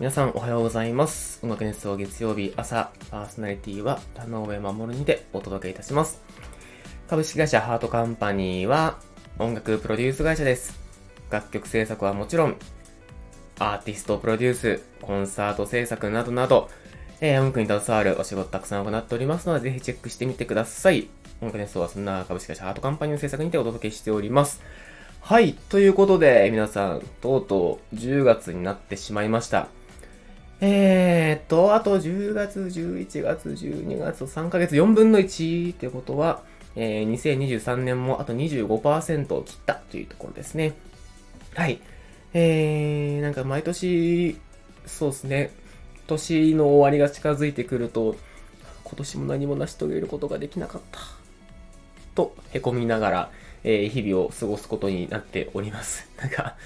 皆さんおはようございます。音楽熱奏月曜日朝、パーソナリティは田上守にてお届けいたします。株式会社ハートカンパニーは音楽プロデュース会社です。楽曲制作はもちろん、アーティストプロデュース、コンサート制作などなど、えー、音楽に携わるお仕事たくさん行っておりますので、ぜひチェックしてみてください。音楽熱奏はそんな株式会社ハートカンパニーの制作にてお届けしております。はい。ということで、皆さん、とうとう10月になってしまいました。えーっと、あと10月、11月、12月、3ヶ月、4分の1ってことは、えー、2023年もあと25%を切ったというところですね。はい。えー、なんか毎年、そうですね、年の終わりが近づいてくると、今年も何も成し遂げることができなかった。と、凹みながら、えー、日々を過ごすことになっております。なんか、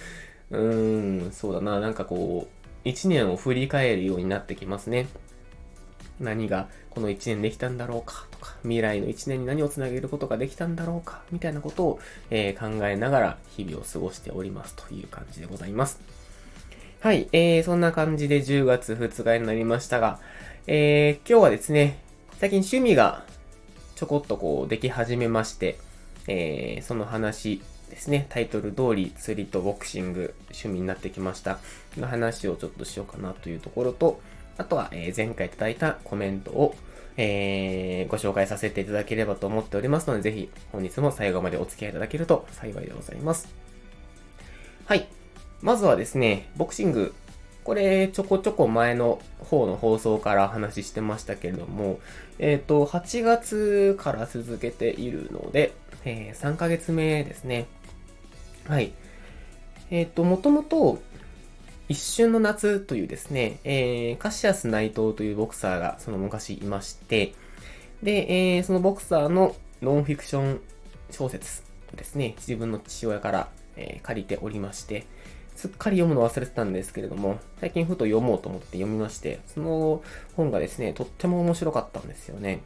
うーん、そうだな、なんかこう、一年を振り返るようになってきますね。何がこの一年できたんだろうか？とか、未来の一年に何をつなげることができたんだろうか？みたいなことを、えー、考えながら日々を過ごしておりますという感じでございます。はい、えー、そんな感じで10月2日になりましたが、えー、今日はですね、最近趣味がちょこっとこうでき始めまして、えー、その話ですね、タイトル通り釣りとボクシング趣味になってきましたの話をちょっとしようかなというところと、あとは、え、前回いただいたコメントを、えー、ご紹介させていただければと思っておりますので、ぜひ本日も最後までお付き合いいただけると幸いでございます。はい。まずはですね、ボクシング。これ、ちょこちょこ前の方の放送から話してましたけれども、えっ、ー、と、8月から続けているので、えー、3ヶ月目ですね。はい。えっ、ー、と、もともと、一瞬の夏というですね、えー、カシアス内藤というボクサーがその昔いまして、で、えー、そのボクサーのノンフィクション小説をですね、自分の父親から、えー、借りておりまして、すっかり読むの忘れてたんですけれども、最近ふと読もうと思って読みまして、その本がですね、とっても面白かったんですよね。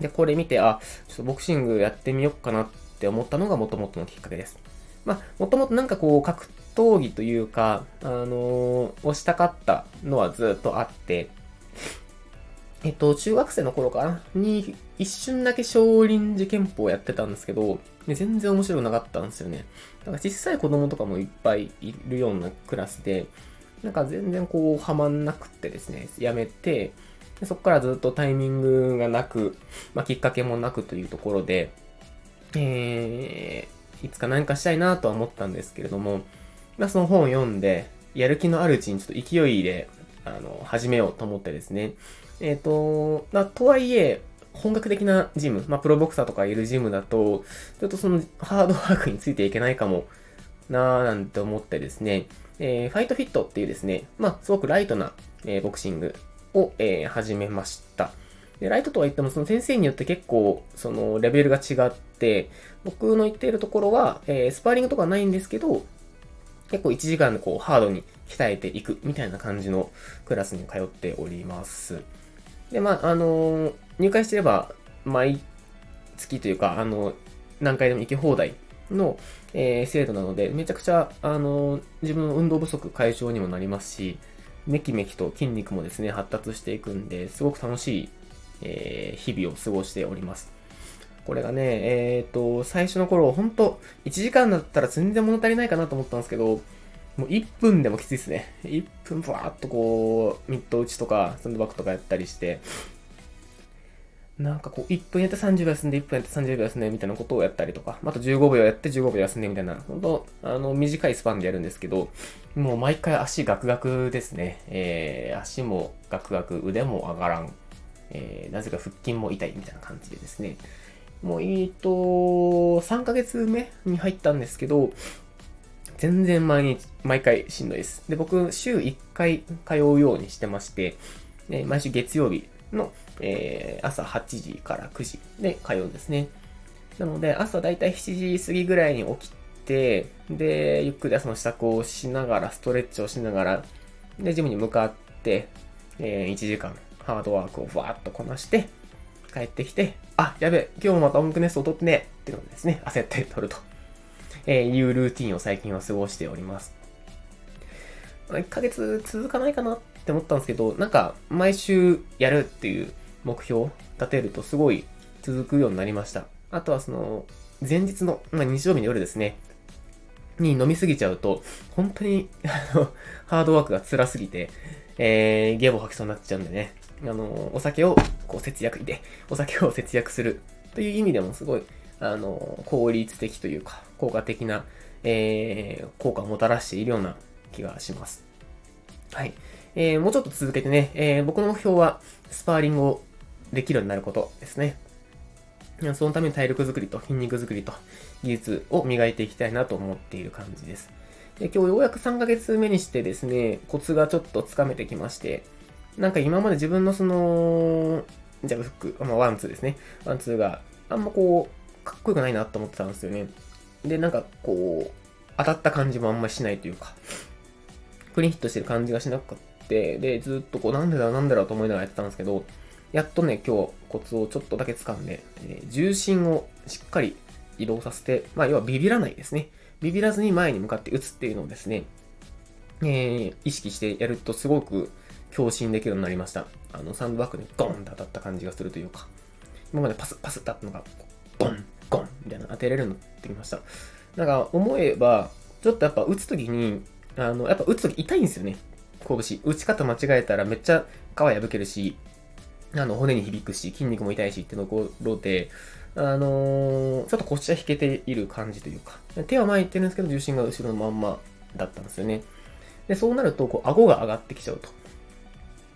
で、これ見て、あ、ちょっとボクシングやってみようかなって思ったのが元々のきっかけです。まあ、もともとなんかこう、格闘技というか、あのー、押したかったのはずっとあって、えっと、中学生の頃かな？に、一瞬だけ少林寺拳法やってたんですけど、全然面白くなかったんですよね。だから小さい子供とかもいっぱいいるようなクラスで、なんか全然こう、はまんなくってですね、やめて、でそこからずっとタイミングがなく、まあ、きっかけもなくというところで、えー、いつか何かしたいなとは思ったんですけれども、まあ、その本を読んで、やる気のあるうちにちょっと勢いで、あの、始めようと思ってですね。えっ、ー、と、まあ、とはいえ、本格的なジム、まあ、プロボクサーとかいるジムだと、ちょっとそのハードワークについていけないかもなーなんて思ってですね、えー、ファイトフィットっていうですね、まあ、すごくライトな、えー、ボクシングを、えー、始めました。で、ライトとは言っても、その先生によって結構、そのレベルが違って、僕の言っているところは、えー、スパーリングとかないんですけど、結構1時間でこうハードに鍛えていくみたいな感じのクラスに通っております。で、まあ、あのー、入会してれば、毎月というか、あの、何回でも行き放題の、えー、制度なので、めちゃくちゃ、あの、自分の運動不足解消にもなりますし、めきめきと筋肉もですね、発達していくんで、すごく楽しい、えー、日々を過ごしております。これがね、えっ、ー、と、最初の頃、ほんと、1時間だったら全然物足りないかなと思ったんですけど、もう1分でもきついですね。1分バーっとこう、ミット打ちとか、サンドバッグとかやったりして、なんかこう、1分やって30秒休んで、1分やって30秒休んで、みたいなことをやったりとか、あと15秒やって15秒休んで、みたいな、本当あの、短いスパンでやるんですけど、もう毎回足ガクガクですね。えー、足もガクガク、腕も上がらん。えー、なぜか腹筋も痛いみたいな感じでですね。もう、えっと、3ヶ月目に入ったんですけど、全然毎日、毎回しんどいです。で、僕、週1回通うようにしてまして、え毎週月曜日の、えー、朝8時から9時で通うんですね。なので、朝だいたい7時過ぎぐらいに起きて、で、ゆっくり朝の支度をしながら、ストレッチをしながら、で、ジムに向かって、えー、1時間、ハードワークをバーっとこなして、帰ってきて、あ、やべ、今日もまた音楽ネストを取ってねっていうのですね、焦って取ると、えー、いうルーティンを最近は過ごしております。1ヶ月続かないかなって思ったんですけど、なんか毎週やるっていう目標を立てるとすごい続くようになりました。あとはその、前日の、まあ、日曜日の夜ですね、に飲みすぎちゃうと、本当に、あの、ハードワークが辛すぎて、えー、ゲボ吐きそうになっちゃうんでね、あの、お酒をこう節約で、お酒を節約するという意味でもすごい、あの、効率的というか、効果的な、えー、効果をもたらしているような気がします。はい。えー、もうちょっと続けてね、えー、僕の目標は、スパーリングをできるようになることですね。そのために体力づくりと筋肉づくりと技術を磨いていきたいなと思っている感じです。で今日ようやく3ヶ月目にしてですね、コツがちょっとつかめてきまして、なんか今まで自分のその、ジャブフック、まあワンツーですね。ワンツーがあんまこう、かっこよくないなと思ってたんですよね。で、なんかこう、当たった感じもあんまりしないというか、クリーンヒットしてる感じがしなくて、で、ずっとこう、なんでだなんでだと思いながらやってたんですけど、やっとね、今日コツをちょっとだけ掴んで、えー、重心をしっかり移動させて、まあ、要はビビらないですね。ビビらずに前に向かって打つっていうのをですね、えー、意識してやるとすごく強心できるようになりました。あの、サンドバッグにゴンって当たった感じがするというか、今までパスパスってあったのが、ゴン、ゴンみたいな当てれるようになってきました。なんか思えば、ちょっとやっぱ打つときに、あの、やっぱ打つとき痛いんですよね。拳。打ち方間違えたらめっちゃ皮破けるし、あの、骨に響くし、筋肉も痛いしってところで、あのー、ちょっと腰は引けている感じというか、手は前行ってるんですけど、重心が後ろのまんまだったんですよね。で、そうなると、こう、顎が上がってきちゃうと。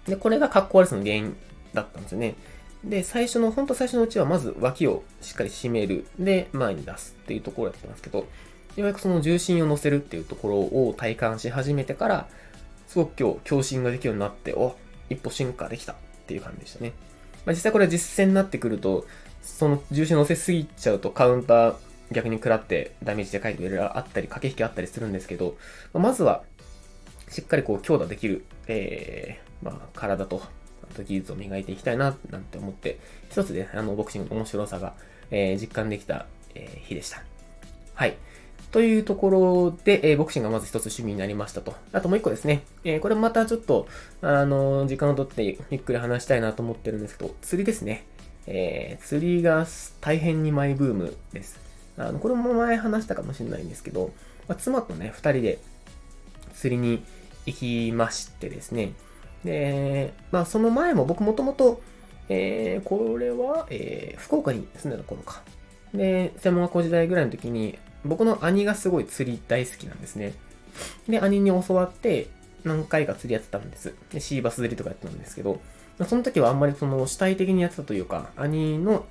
で、これが格好悪さの原因だったんですよね。で、最初の、ほんと最初のうちは、まず脇をしっかり締める。で、前に出すっていうところやってますけど、ようやくその重心を乗せるっていうところを体感し始めてから、すごく今日、強心ができるようになって、お、一歩進化できたっていう感じでしたね。まあ、実際これは実践になってくると、その重心乗せすぎちゃうとカウンター逆に食らってダメージでかいといろいろあったり、駆け引きあったりするんですけど、まあ、まずは、しっかりこう強打できる、えー、まあ、体と、あと技術を磨いていきたいな、なんて思って、一つで、あの、ボクシングの面白さが、えー、実感できた、えー、日でした。はい。というところで、えー、ボクシングがまず一つ趣味になりましたと。あともう一個ですね。えー、これまたちょっと、あの、時間をとってゆっくり話したいなと思ってるんですけど、釣りですね。え釣りが大変にマイブームです。あの、これも前話したかもしれないんですけど、まあ、妻とね、二人で釣りに行きましてですね。で、まあその前も僕もともと、えこれは、え福岡に住んでた頃か。で、専門学校時代ぐらいの時に、僕の兄がすごい釣り大好きなんですね。で、兄に教わって何回か釣りやってたんです。で、シーバス釣りとかやってたんですけど、その時はあんまりその主体的にやってたというか、兄の、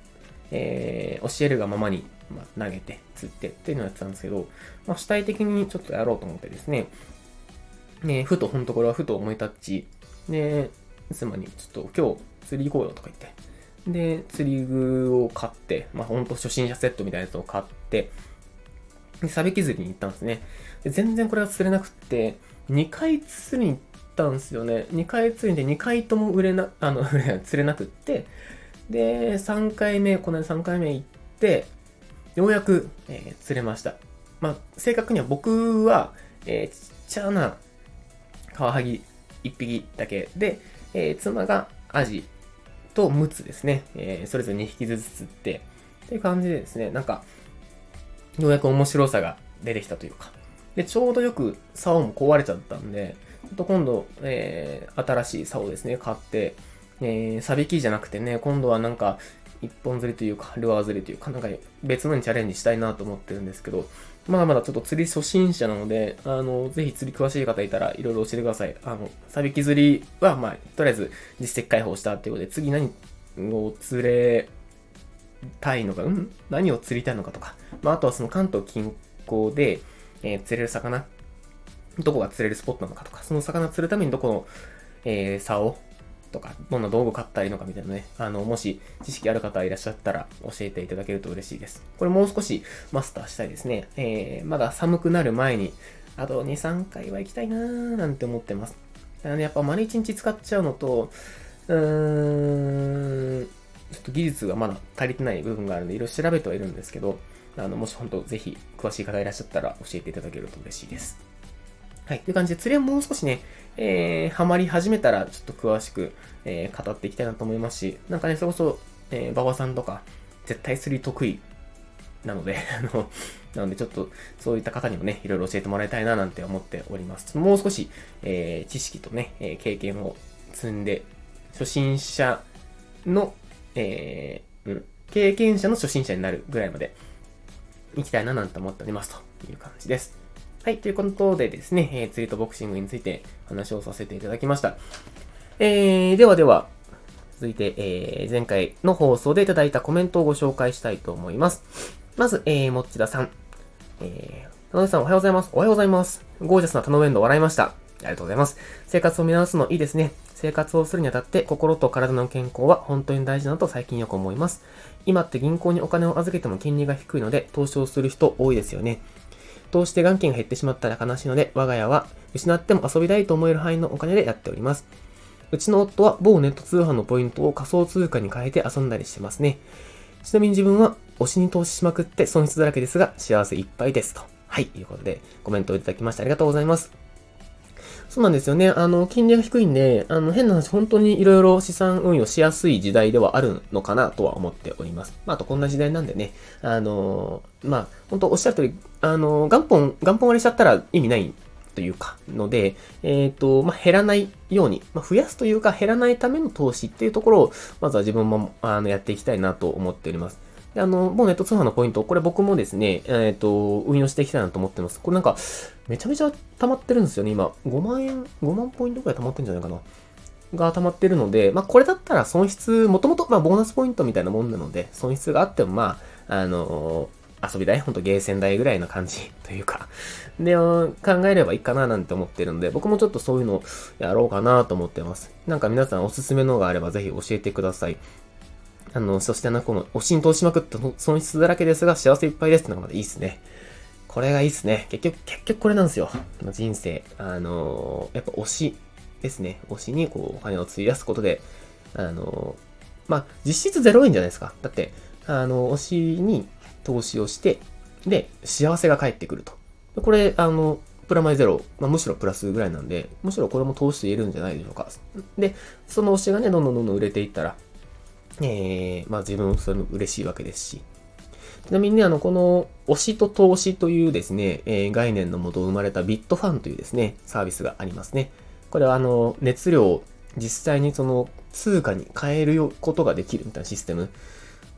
えー、教えるがままに、まあ、投げて、釣ってっていうのをやってたんですけど、まあ、主体的にちょっとやろうと思ってですね、ねふと、ほんとこれはふと思い立ち、で、妻にちょっと今日釣り行こうよとか言って、で、釣り具を買って、まあほんと初心者セットみたいなやつを買って、で、サビキ釣りに行ったんですね。で全然これが釣れなくって、2回釣りに行ったんですよね。2回釣りで2回とも売れな、あの、釣れなくって、で、3回目、この間3回目行って、ようやく、えー、釣れました。まあ、正確には僕は、えー、ちっちゃなカワハギ1匹だけで、えー、妻がアジとムツですね、えー、それぞれ2匹ずつ釣って、っていう感じでですね、なんか、ようやく面白さが出てきたというか。で、ちょうどよく竿も壊れちゃったんで、ちょっと今度、えー、新しい竿ですね、買って、えー、サビキじゃなくてね、今度はなんか、一本釣りというか、ルアー釣りというか、なんか別のにチャレンジしたいなと思ってるんですけど、まだまだちょっと釣り初心者なので、あの、ぜひ釣り詳しい方いたらいろいろ教えてください。あの、サビキ釣りは、まあ、とりあえず実績解放したっていうことで、次何を釣れたいのか、うん？何を釣りたいのかとか、まあ、あとはその関東近郊で、えー、釣れる魚、どこが釣れるスポットなのかとか、その魚釣るためにどこの、えー、竿とか、どんな道具買ったらいいのかみたいなね、あの、もし知識ある方いらっしゃったら教えていただけると嬉しいです。これもう少しマスターしたいですね。えー、まだ寒くなる前に、あと2、3回は行きたいなーなんて思ってます。だからね、やっぱ丸1日使っちゃうのと、うーん、ちょっと技術がまだ足りてない部分があるんで、いろいろ調べてはいるんですけど、あの、もし本当ぜひ詳しい方いらっしゃったら教えていただけると嬉しいです。はい。という感じで、釣りはもう少しね、えー、ハマり始めたら、ちょっと詳しく、えー、語っていきたいなと思いますし、なんかね、それこそ、えー、馬場さんとか、絶対釣り得意なので、あの、なのでちょっとそういった方にもね、いろいろ教えてもらいたいななんて思っております。もう少し、えー、知識とね、えー、経験を積んで、初心者の、えー、うん、経験者の初心者になるぐらいまで行きたいななんて思っておりますという感じです。はい、ということでですね、えー、釣りとボクシングについて話をさせていただきました。えー、ではでは、続いて、えー、前回の放送でいただいたコメントをご紹介したいと思います。まず、えー、もっちださん。えー、田上さんおはようございます。おはようございます。ゴージャスな田上エンド笑いました。ありがとうございます。生活を見直すのいいですね。生活をするにあたって心と体の健康は本当に大事だと最近よく思います。今って銀行にお金を預けても金利が低いので投資をする人多いですよね。投資で元金が減ってしまったら悲しいので、我が家は失っても遊びたいと思える範囲のお金でやっております。うちの夫は某ネット通販のポイントを仮想通貨に変えて遊んだりしてますね。ちなみに自分は推しに投資しまくって損失だらけですが幸せいっぱいですと。はい、ということでコメントをいただきましてありがとうございます。そうなんですよね。あの、金利が低いんで、あの、変な話、本当にいろいろ資産運用しやすい時代ではあるのかなとは思っております。まあ、あとこんな時代なんでね、あの、まあ、本当おっしゃる通り、あの、元本、元本割れしちゃったら意味ないというか、ので、えっ、ー、と、まあ、減らないように、まあ、増やすというか減らないための投資っていうところを、まずは自分も、あの、やっていきたいなと思っております。で、あの、もうネット通販のポイント、これ僕もですね、えっ、ー、と、運用していきたいなと思ってます。これなんか、めちゃめちゃ溜まってるんですよね、今。5万円、5万ポイントくらい溜まってるんじゃないかな。が溜まってるので、まあ、これだったら損失、もともと、まあ、ボーナスポイントみたいなもんなので、損失があっても、まあ、あの遊び代、ほんとゲーセン代ぐらいな感じ というか、で、考えればいいかななんて思ってるので、僕もちょっとそういうのやろうかなと思ってます。なんか皆さんおすすめのがあればぜひ教えてください。あの、そしてあの、この、おしん通しまくった損失だらけですが幸せいっぱいですってのがまたいいっすね。これがいいっすね。結局、結局これなんですよ。人生。あのやっぱ推しですね。推しにこう、お金を費やすことで、あのまあ、実質0円じゃないですか。だって、あの、推しに投資をして、で、幸せが返ってくると。これ、あの、プラマイゼロ、まあ、むしろプラスぐらいなんで、むしろこれも投資と言えるんじゃないでしょうか。で、その推しがね、どんどんどんどん売れていったら、えー、まあ自分もそれも嬉しいわけですし。ちなみにね、あの、この推しと投資というですね、えー、概念のもと生まれたビットファンというですね、サービスがありますね。これはあの、熱量を実際にその通貨に変えることができるみたいなシステム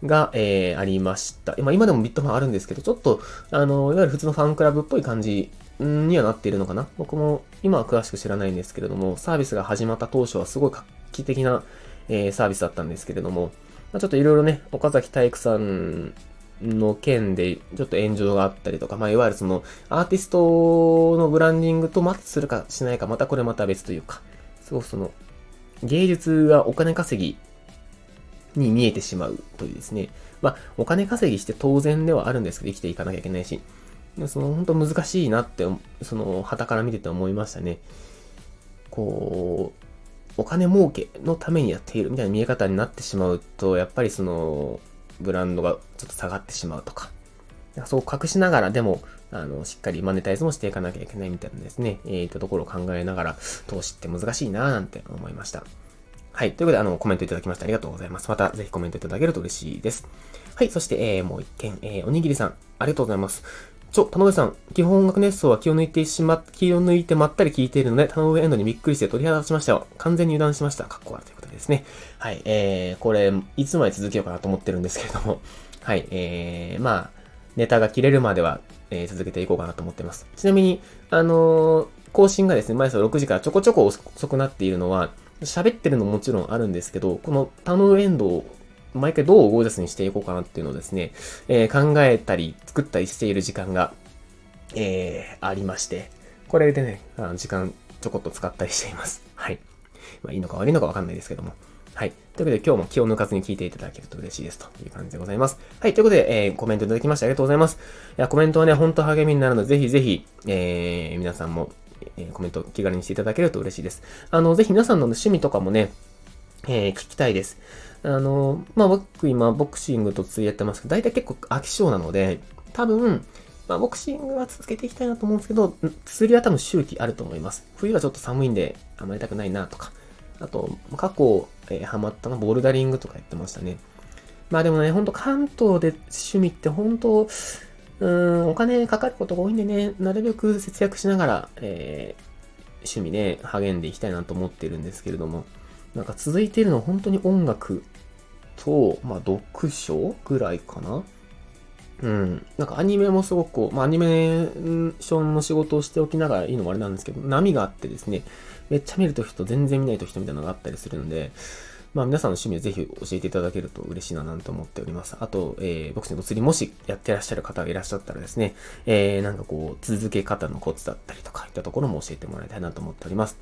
が、えー、ありました。まあ、今でもビットファンあるんですけど、ちょっと、あの、いわゆる普通のファンクラブっぽい感じにはなっているのかな。僕も今は詳しく知らないんですけれども、サービスが始まった当初はすごい画期的な、えー、サービスだったんですけれども、まあ、ちょっといろいろね、岡崎体育さんの件でちょっと炎上があったりとか、まあ、いわゆるそのアーティストのブランディングとマッチするかしないか、またこれまた別というか、すごくその、芸術がお金稼ぎに見えてしまうというですね。まあ、お金稼ぎして当然ではあるんですけど、生きていかなきゃいけないし、その、本当難しいなって、その、旗から見てて思いましたね。こう、お金儲けのためにやっているみたいな見え方になってしまうと、やっぱりその、ブランドがちょっと下がってしまうとか、そう隠しながらでも、あの、しっかりマネタイズもしていかなきゃいけないみたいなですね、えー、いったところを考えながら、投資って難しいなぁなんて思いました。はい。ということで、あの、コメントいただきましてありがとうございます。また、ぜひコメントいただけると嬉しいです。はい。そして、えー、もう一件、えー、おにぎりさん、ありがとうございます。ちょ、田上さん、基本音楽熱奏は気を抜いてしま、気を抜いてまったり聞いているので、田上エンドにびっくりして鳥肌立ちましたよ。完全に油断しました。かっこ悪いということですね。はい。えー、これ、いつまで続けようかなと思ってるんですけれども、はい。えー、まあ、ネタが切れるまでは、えー、続けていこうかなと思ってます。ちなみに、あのー、更新がですね、毎朝6時からちょこちょこ遅くなっているのは、喋ってるのももちろんあるんですけど、このタノウエンドを毎回どうゴージャスにしていこうかなっていうのをですね、えー、考えたり作ったりしている時間が、えー、ありまして、これでね、あの時間ちょこっと使ったりしています。はい。まあ、いいのか悪いのかわかんないですけども。はい。ということで今日も気を抜かずに聞いていただけると嬉しいですという感じでございます。はい。ということで、えー、コメントいただきましてありがとうございます。いや、コメントはね、ほんと励みになるので、ぜひぜひ、えー、皆さんもえー、コメント気軽にしていただけると嬉しいです。あの、ぜひ皆さんの趣味とかもね、えー、聞きたいです。あの、まあ、僕今ボクシングと釣りやってますけど、大体結構飽き性なので、多分、まあ、ボクシングは続けていきたいなと思うんですけど、釣りは多分周期あると思います。冬はちょっと寒いんで、あまりたくないなとか。あと、過去、えー、ハマったのボルダリングとかやってましたね。まあでもね、ほんと関東で趣味って本当、うん、お金かかることが多いんでね、なるべく節約しながら、えー、趣味ね、励んでいきたいなと思ってるんですけれども、なんか続いているのは本当に音楽と、まあ読書ぐらいかな。うん。なんかアニメもすごくこう、まあアニメーションの仕事をしておきながらいいのもあれなんですけど、波があってですね、めっちゃ見ると人、全然見ないと人みたいなのがあったりするので、まあ皆さんの趣味をぜひ教えていただけると嬉しいななんて思っております。あと、えー、ボクシング釣りもしやってらっしゃる方がいらっしゃったらですね、えー、なんかこう、続け方のコツだったりとか、いったところも教えてもらいたいなと思っております。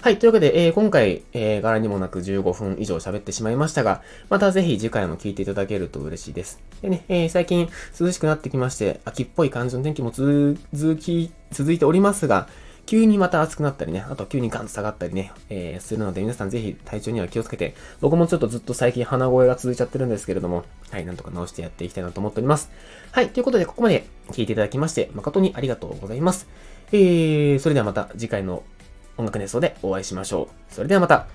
はい。というわけで、えー、今回、えー、柄にもなく15分以上喋ってしまいましたが、またぜひ次回も聞いていただけると嬉しいです。でね、えー、最近涼しくなってきまして、秋っぽい感じの天気も続き、続いておりますが、急にまた暑くなったりね、あと急にガンと下がったりね、えー、するので皆さんぜひ体調には気をつけて、僕もちょっとずっと最近鼻声が続いちゃってるんですけれども、はい、なんとか直してやっていきたいなと思っております。はい、ということでここまで聞いていただきまして、誠にありがとうございます。えー、それではまた次回の音楽熱奏でお会いしましょう。それではまた、